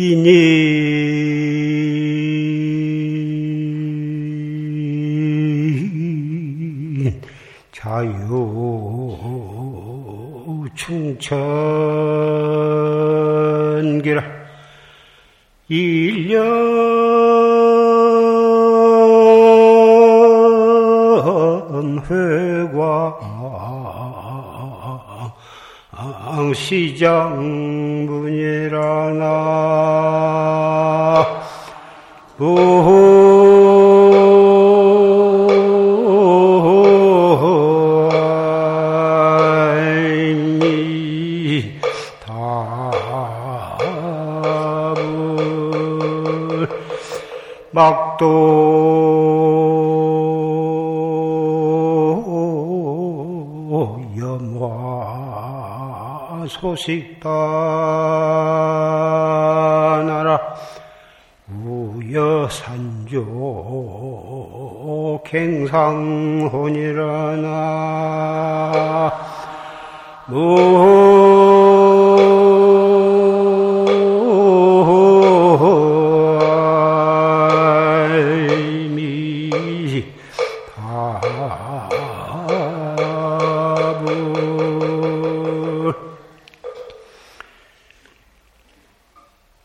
이니. 자유 충천기라. 일념 회과 시장 소식단 산조 갱상혼이라나.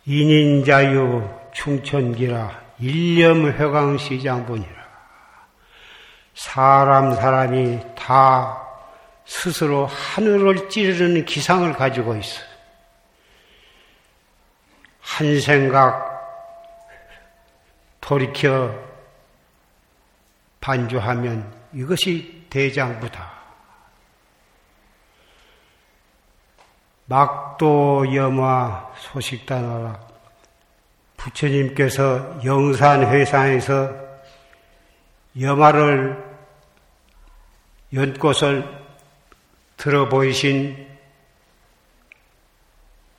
인인자유 충천기라 일념회광시장분이라 사람 사람이 다 스스로 하늘을 찌르는 기상을 가지고 있어. 한 생각 돌이켜 반주하면 이것이 대장부다. 막도 염화 소식단하라. 부처님께서 영산회상에서 염화를 연꽃을 들어 보이신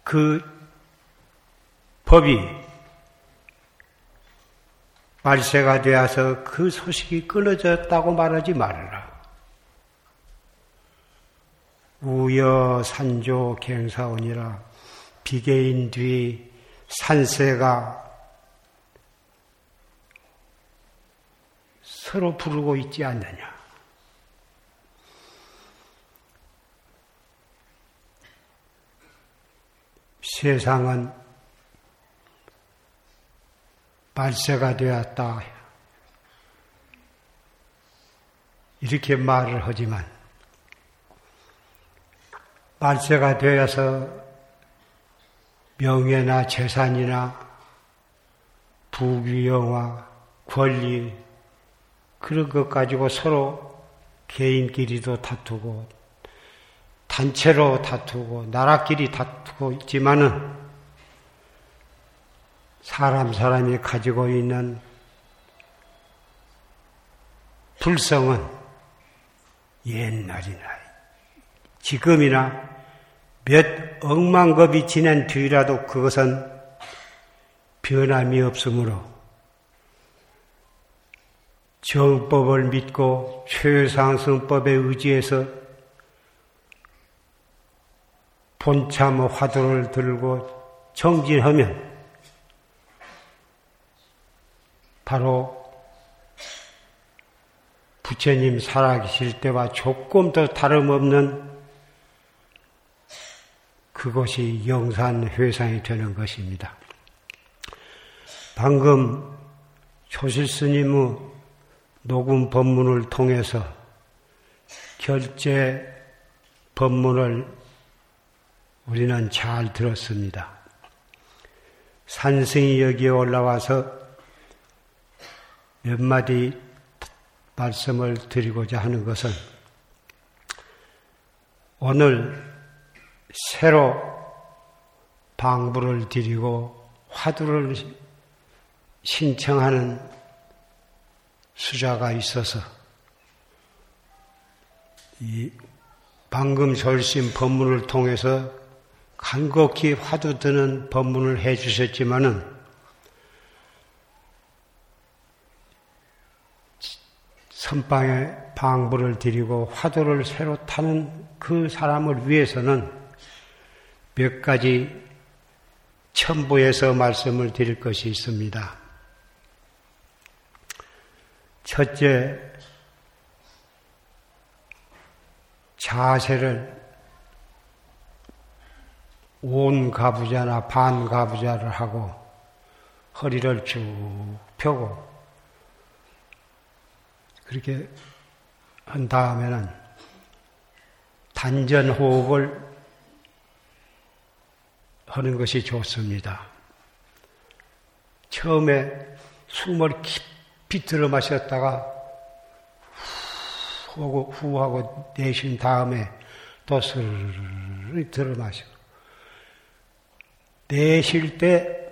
그 법이 말세가 되어서 그 소식이 끊어졌다고 말하지 말아라. 우여 산조 갱사원이라 비계인 뒤 산세가 서로 부르고 있지 않느냐. 세상은 발세가 되었다. 이렇게 말을 하지만, 발세가 되어서 명예나 재산이나 부귀영화, 권리, 그런 것 가지고 서로 개인끼리도 다투고, 단체로 다투고, 나라끼리 다투고 있지만은, 사람 사람이 가지고 있는 불성은 옛날이나 지금이나 몇 억만 겁이 지난 뒤라도 그것은 변함이 없으므로 정법을 믿고 최상승법에 의지해서 본참 화두를 들고 정진하면 바로 부처님 살아계실 때와 조금도 다름없는 그것이 영산 회상이 되는 것입니다. 방금 조실 스님의 녹음 법문을 통해서 결제 법문을 우리는 잘 들었습니다. 산승이 여기에 올라와서 몇 마디 말씀을 드리고자 하는 것은 오늘 새로 방부를 드리고 화두를 신청하는 수자가 있어서 이 방금 절심 법문을 통해서 간곡히 화두 드는 법문을 해 주셨지만은 선방에 방부를 드리고 화두를 새로 타는 그 사람을 위해서는 몇 가지 첨부해서 말씀을 드릴 것이 있습니다. 첫째, 자세를 온 가부자나 반 가부자를 하고 허리를 쭉 펴고 그렇게 한 다음에는 단전 호흡을 하는 것이 좋습니다. 처음에 숨을 깊이 들어 마셨다가 후 하고, 후 하고 내쉰 다음에 또 스르르 들어 마시고 내쉴 때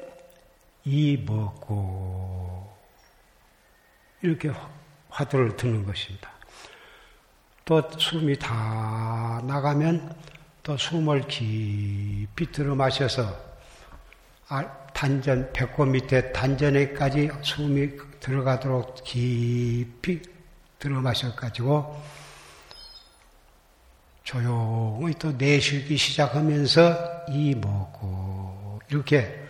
이 먹고 이렇게 화두를 드는 것입니다. 또 숨이 다 나가면 또 숨을 깊이 들어 마셔서 아, 단전, 배꼽 밑에 단전에까지 숨이 들어가도록 깊이 들어 마셔가지고 조용히 또 내쉬기 시작하면서 이 먹고 이렇게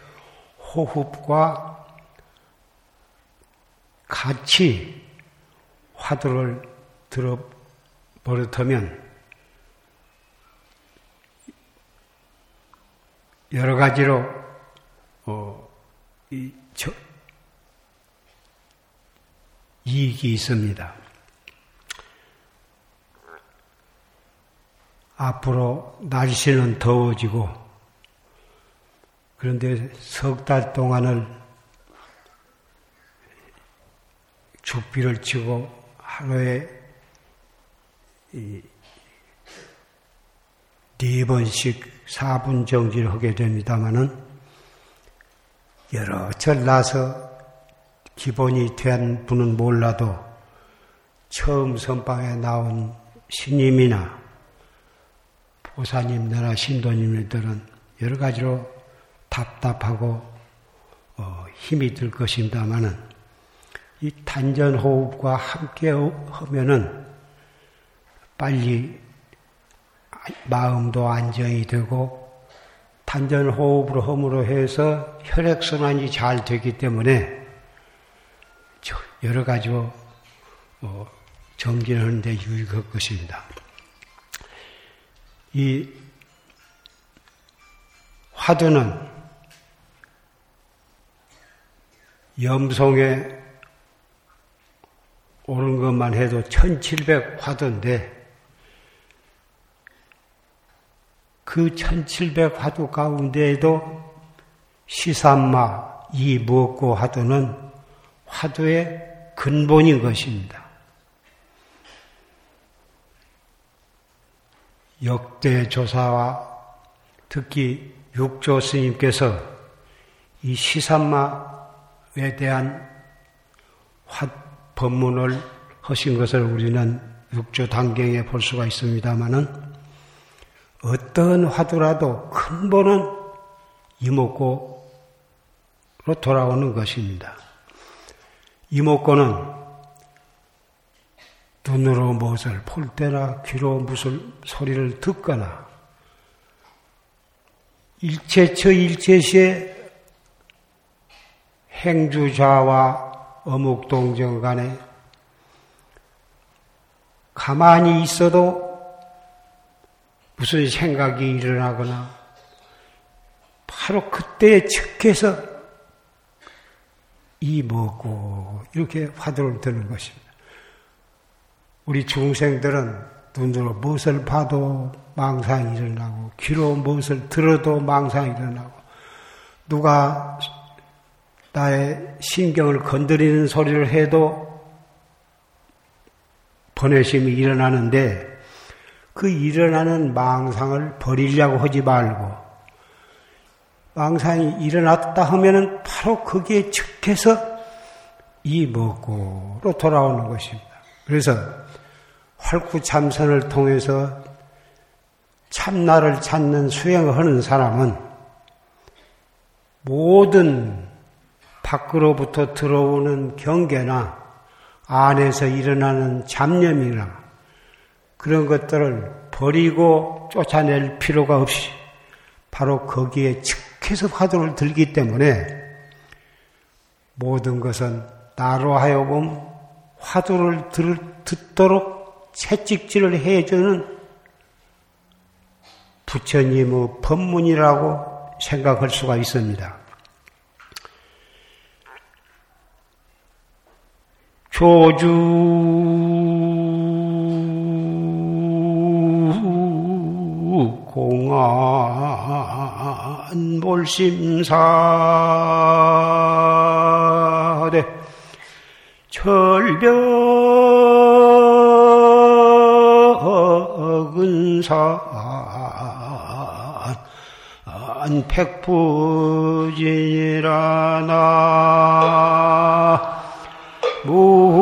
호흡과 같이 화두를 들어 버릇하면 여러 가지로 어, 이, 저, 이익이 있습니다. 앞으로 날씨는 더워지고 그런데 석 달 동안을 죽비를 치고 하루에 네 번씩 4분 정지를 하게 됩니다마는 여러 절 나서 기본이 된 분은 몰라도 처음 선방에 나온 신임이나 보사님들이나 신도님들은 여러 가지로 답답하고 어, 힘이 들 것입니다만은 이 단전 호흡과 함께 하면은 빨리 마음도 안정이 되고 단전 호흡으로 함으로 해서 혈액 순환이 잘 되기 때문에 여러 가지로 어, 정진하는데 유익할 것입니다. 이 화두는 염송에 오는 것만 해도 1700 화두인데 그 1700 화두 가운데에도 시산마, 이 무엇고 화두는 화두의 근본인 것입니다. 역대 조사와 특히 육조 스님께서 이 시산마에 대한 화, 법문을 하신 것을 우리는 육조 단경에 볼 수가 있습니다만은 어떤 화두라도 근본은 이목고로 돌아오는 것입니다. 이목고는 눈으로 무엇을 볼 때나 귀로 무슨 소리를 듣거나 일체처 일체시에 행주자와 어묵동정 간에 가만히 있어도 무슨 생각이 일어나거나 바로 그때에 측해서 이 먹고 이렇게 화두를 드는 것입니다. 우리 중생들은 눈으로 무엇을 봐도 망상이 일어나고 귀로 무엇을 들어도 망상이 일어나고 누가 나의 신경을 건드리는 소리를 해도 번외심이 일어나는데 그 일어나는 망상을 버리려고 하지 말고 망상이 일어났다 하면은 바로 거기에 측해서 이 먹고로 돌아오는 것입니다. 그래서 활구 참선을 통해서 참나를 찾는 수행을 하는 사람은 모든 밖으로부터 들어오는 경계나 안에서 일어나는 잡념이나 그런 것들을 버리고 쫓아낼 필요가 없이 바로 거기에 계속해서 화두를 들기 때문에 모든 것은 나로 하여금 화두를 들, 듣도록 채찍질을 해주는 부처님의 법문이라고 생각할 수가 있습니다. 조주 공안 몰심사대 철벽은사 백부지라나 무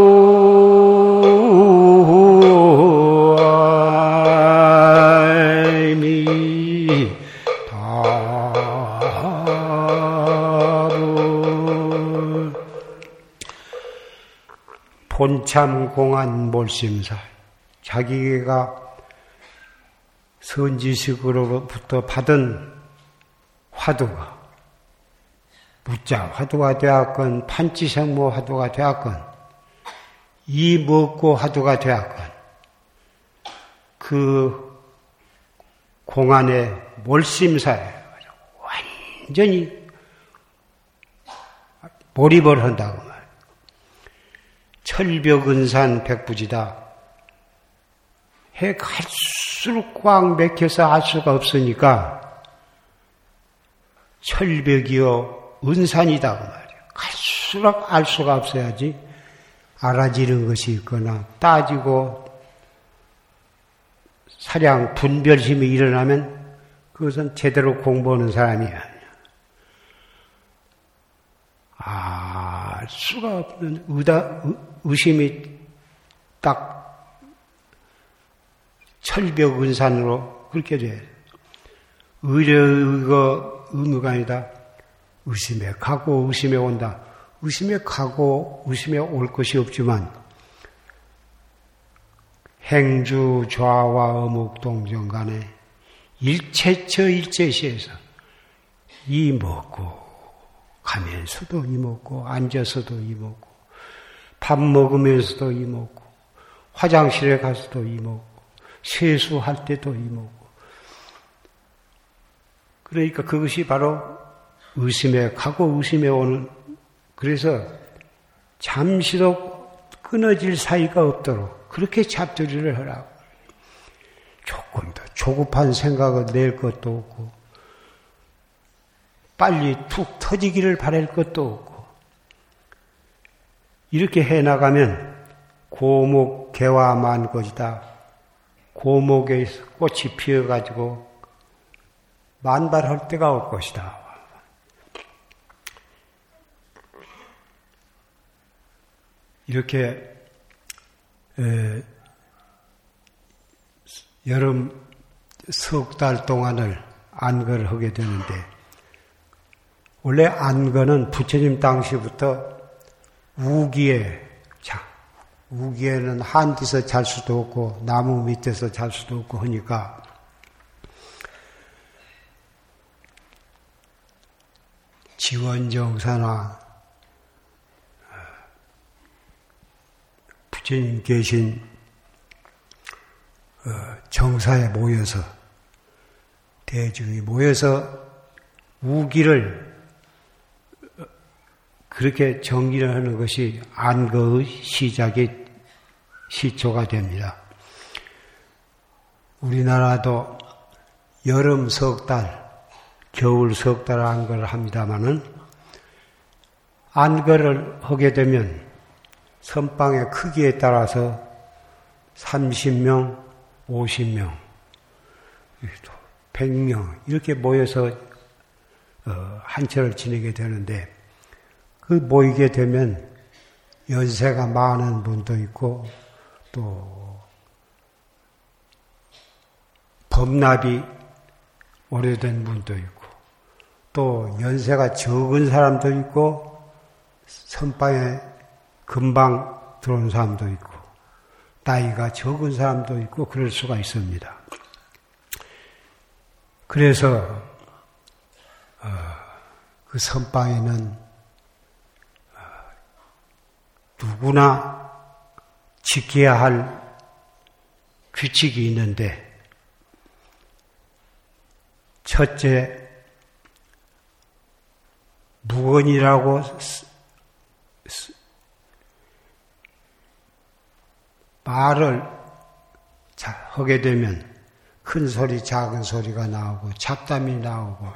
본참 공안 몰심사 자기가 선지식으로부터 받은 화두가 무자 화두가 되었건 판치생모 화두가 되었건 이 먹고 화두가 되었건 그 공안의 몰심사에 완전히 몰입을 한다고. 철벽은산 백부지다. 해 갈수록 꽉 맥혀서 알 수가 없으니까 철벽이요 은산이다 그 말이에요. 갈수록 알 수가 없어야지 알아지는 것이 있거나 따지고 사량 분별심이 일어나면 그것은 제대로 공부하는 사람이 아니야. 알 수가 없는 의다, 의심이 딱 철벽 은산으로 그렇게 돼. 의뢰가 의무가 아니다. 의심에 가고 의심에 온다. 의심에 가고 의심에 올 것이 없지만 행주 좌와 어묵 동정 간에 일체처 일체시에서 이 먹고 가면서도 이 먹고 앉아서도 이 먹고 밥 먹으면서도 이 먹고 화장실에 가서도 이 먹고 세수할 때도 이모고. 그러니까 그것이 바로 의심에 가고 의심에 오는 그래서 잠시도 끊어질 사이가 없도록 그렇게 잡들이를 하라고. 조금 더 조급한 생각을 낼 것도 없고 빨리 툭 터지기를 바랄 것도 없고 이렇게 해나가면 고목 개화만 것이다. 고목에 꽃이 피어가지고 만발할 때가 올 것이다. 이렇게 에, 여름 석 달 동안을 안거를 하게 되는데 원래 안거는 부처님 당시부터 우기에 자. 우기에는 한 뒤서 잘 수도 없고 나무 밑에서 잘 수도 없고 하니까. 지원정사나 어, 부처님 계신 어, 정사에 모여서 대중이 모여서 우기를 그렇게 정리를 하는 것이 안거의 시작이 시초가 됩니다. 우리나라도 여름 석 달, 겨울 석달한걸 합니다마는 안거를 하게 되면 선방의 크기에 따라서 30명, 50명, 100명 이렇게 모여서 어, 한철을 지내게 되는데 그 모이게 되면 연세가 많은 분도 있고 또 범납이 오래된 분도 있고 또 연세가 적은 사람도 있고 선방에 금방 들어온 사람도 있고 나이가 적은 사람도 있고 그럴 수가 있습니다. 그래서 어, 그 선방에는 어, 누구나 지켜야 할 규칙이 있는데 첫째 무건이라고 말을 하게 되면 큰 소리, 작은 소리가 나오고 잡담이 나오고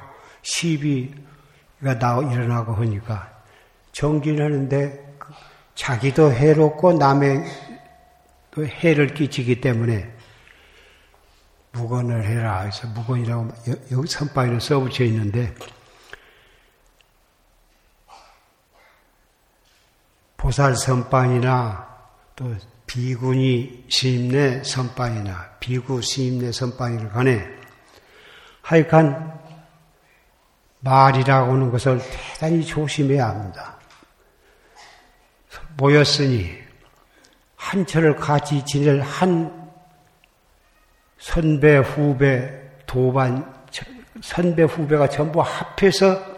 시비가 일어나고 하니까 정진하는데 그 자기도 해롭고 남의 또 해를 끼치기 때문에 무건을 해라 해서 무건이라고 여기 선방에는 써붙여 있는데 보살 선방이나 또 비군이 시임내 선방이나 비구 시임내 선방이를 간에 하여간 말이라고 하는 것을 대단히 조심해야 합니다. 모였으니 한철을 같이 지낼 한 선배, 후배, 도반, 선배, 후배가 전부 합해서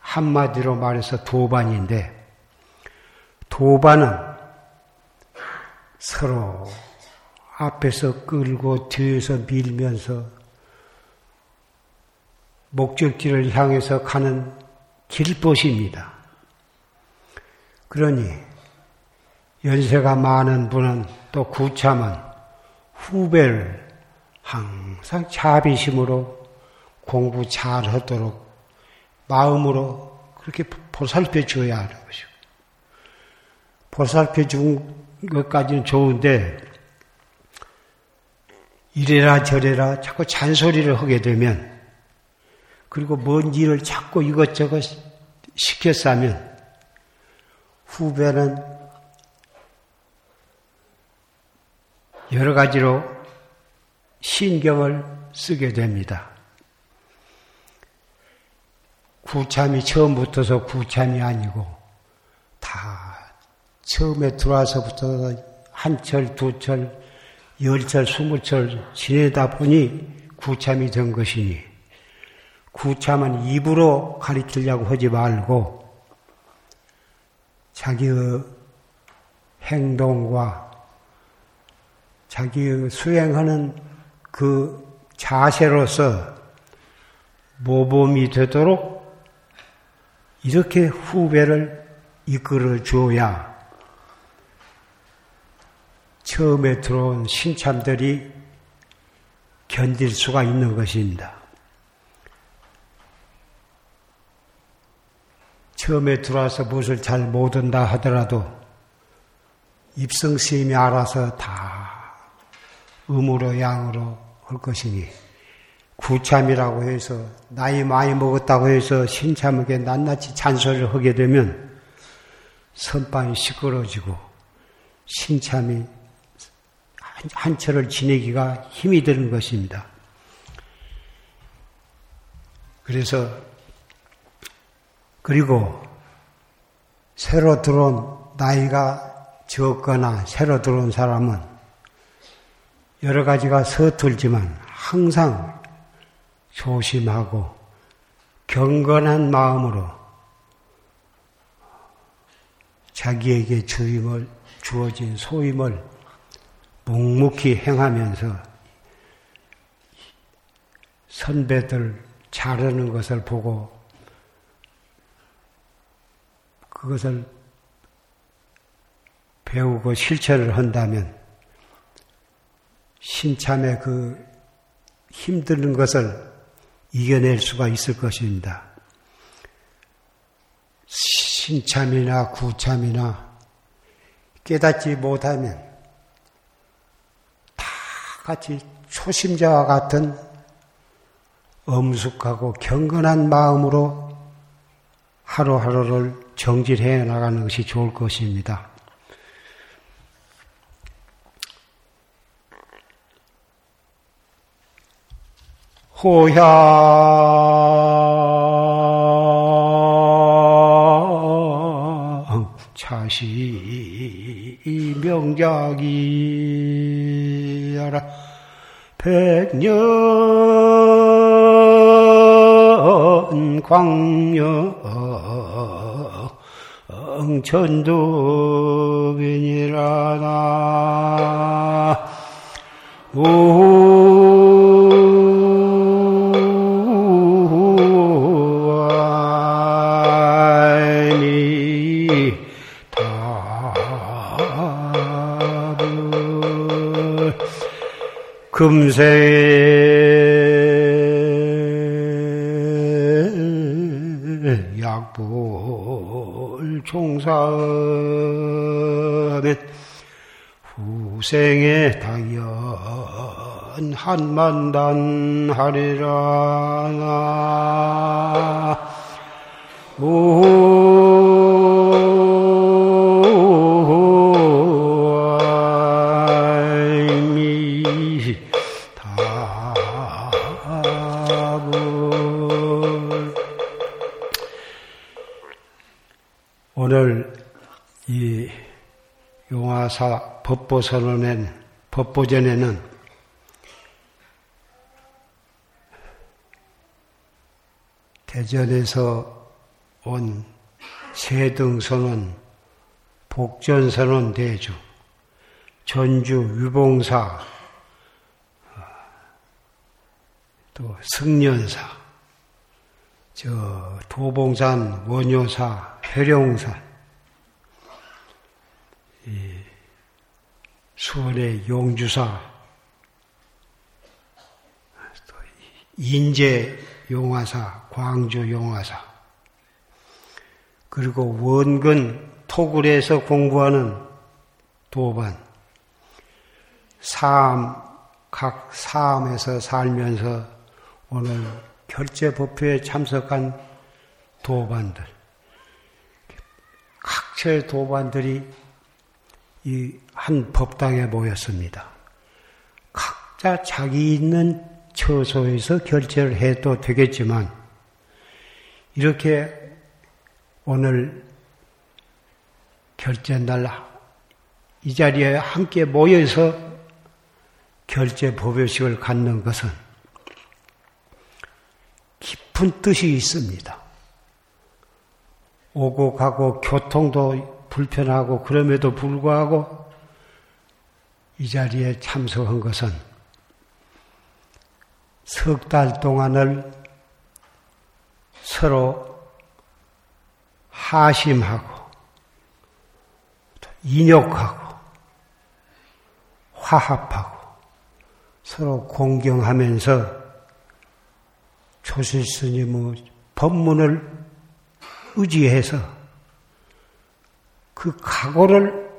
한마디로 말해서 도반인데, 도반은 서로 앞에서 끌고 뒤에서 밀면서 목적지를 향해서 가는 길벗입니다. 그러니 연세가 많은 분은 또 구참은 후배를 항상 자비심으로 공부 잘 하도록 마음으로 그렇게 보살펴 줘야 하는 것이고. 보살펴 준 것까지는 좋은데 이래라 저래라 자꾸 잔소리를 하게 되면 그리고 먼 일을 자꾸 이것저것 시켜 싸면 후배는 여러 가지로 신경을 쓰게 됩니다. 구참이 처음부터서 구참이 아니고 다 처음에 들어와서부터 한 철, 두 철, 열 철, 스무 철 지내다 보니 구참이 된 것이니 구참은 입으로 가리키려고 하지 말고 자기의 행동과 자기의 수행하는 그 자세로서 모범이 되도록 이렇게 후배를 이끌어 주어야 처음에 들어온 신참들이 견딜 수가 있는 것입니다. 처음에 들어와서 무엇을 잘 못한다 하더라도 입성 스님이 알아서 다 음으로 양으로 할 것이니 구참이라고 해서 나이 많이 먹었다고 해서 신참에게 낱낱이 잔소리를 하게 되면 선방이 시끄러지고 신참이 한철을 지내기가 힘이 드는 것입니다. 그래서 그리고 새로 들어온 나이가 적거나 새로 들어온 사람은 여러 가지가 서툴지만 항상 조심하고 경건한 마음으로 자기에게 주임을 주어진 소임을 묵묵히 행하면서 선배들 잘하는 것을 보고 그것을 배우고 실천을 한다면 신참의 그 힘드는 것을 이겨낼 수가 있을 것입니다. 신참이나 구참이나 깨닫지 못하면 다 같이 초심자와 같은 엄숙하고 경건한 마음으로 하루하루를 정질해 나가는 것이 좋을 것입니다. 호향 차시 명작이라 백년 광 명 천도변이라 나. 금세 약볼 종사하면 후생에 당연 한 만단 하리라 사사 법보선언엔 법보전에는 대전에서 온 세등선언, 복전선언 대주, 전주 유봉사, 또 승련사, 저 도봉산 원효사, 회룡산, 수원의 용주사, 인제 용화사, 광주 용화사, 그리고 원근 토굴에서 공부하는 도반, 사암, 각 사암에서 살면서 오늘 결제 법회에 참석한 도반들, 각처의 도반들이 이 한 법당에 모였습니다. 각자 자기 있는 처소에서 결제를 해도 되겠지만 이렇게 오늘 결제 날 이 자리에 함께 모여서 결제 법요식을 갖는 것은 깊은 뜻이 있습니다. 오고 가고 교통도 불편하고 그럼에도 불구하고 이 자리에 참석한 것은 석 달 동안을 서로 하심하고 인욕하고 화합하고 서로 공경하면서 조실 스님의 법문을 의지해서 그 각오를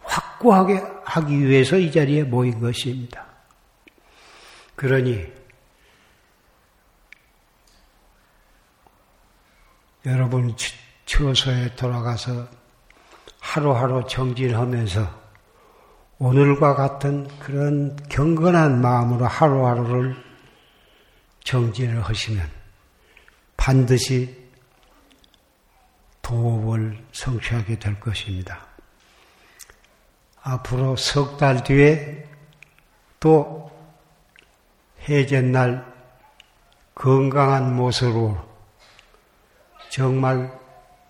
확고하게 하기 위해서 이 자리에 모인 것입니다. 그러니 여러분 처소에 돌아가서 하루하루 정진하면서 오늘과 같은 그런 경건한 마음으로 하루하루를 정진을 하시면 반드시 도업을 성취하게 될 것입니다. 앞으로 석 달 뒤에 또 해제날 건강한 모습으로 정말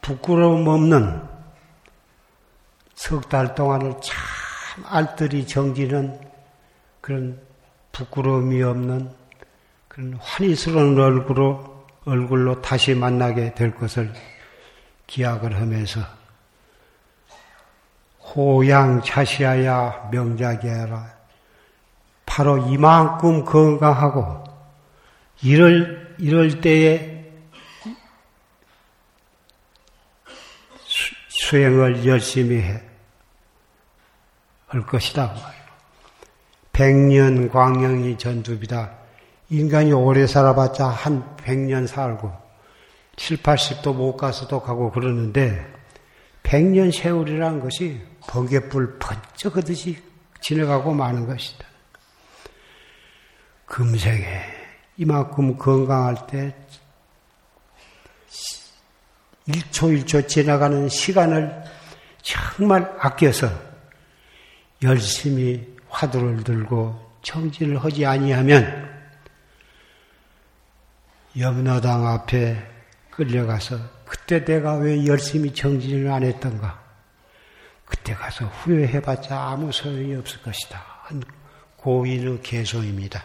부끄러움 없는 석 달 동안을 참 알뜰히 정지는 그런 부끄러움이 없는 그런 환희스러운 얼굴로 얼굴로 다시 만나게 될 것을 기약을 하면서 호양 차시하야 명작이하라 바로 이만큼 건강하고 이를 이럴 때에 수, 행을 열심히 해, 할 것이다. 백년 광영이 전두비다. 인간이 오래 살아봤자 한 백년 살고, 7, 80도 못 가서도 가고 그러는데, 백년 세월이라는 것이 번개불 번쩍 하듯이 지나가고 마는 것이다. 금생에 이만큼 건강할 때 1초 1초 지나가는 시간을 정말 아껴서 열심히 화두를 들고 청진을 하지 아니하면 염라당 앞에 끌려가서 그때 내가 왜 열심히 정진을 안 했던가? 그때 가서 후회해봤자 아무 소용이 없을 것이다. 고인의 개소입니다.